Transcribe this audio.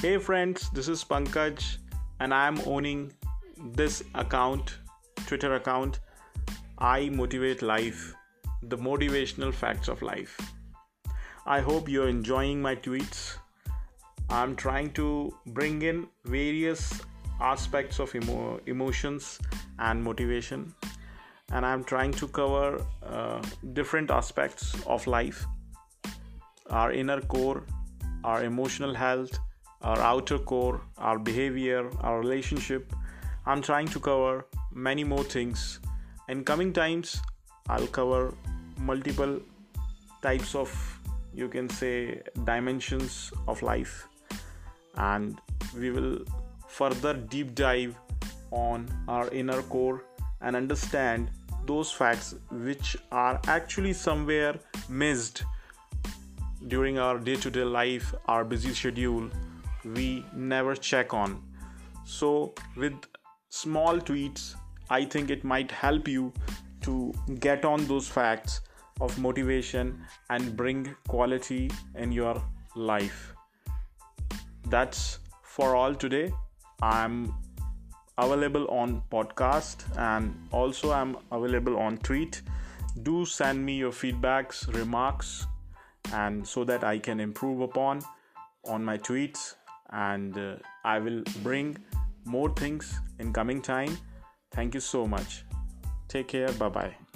Hey friends, this is Pankaj, and I am owning this account, Twitter account. I motivate life, the motivational facts of life. I hope you're enjoying my tweets. I'm trying to bring in various aspects of emo- emotions and motivation, and I'm trying to cover uh, different aspects of life our inner core, our emotional health our outer core, our behavior, our relationship. I'm trying to cover many more things. In coming times, I'll cover multiple types of, you can say, dimensions of life. And we will further deep dive on our inner core and understand those facts which are actually somewhere missed during our day to day life, our busy schedule, we never check on. So, with small tweets, I think it might help you to get on those facts of motivation and bring quality in your life. That's for all today. I'm available on podcast and also I'm available on tweet. Do send me your feedbacks, remarks, and so that I can improve upon on my tweets and uh, I will bring more things in coming time. Thank you so much. Take care. Bye bye.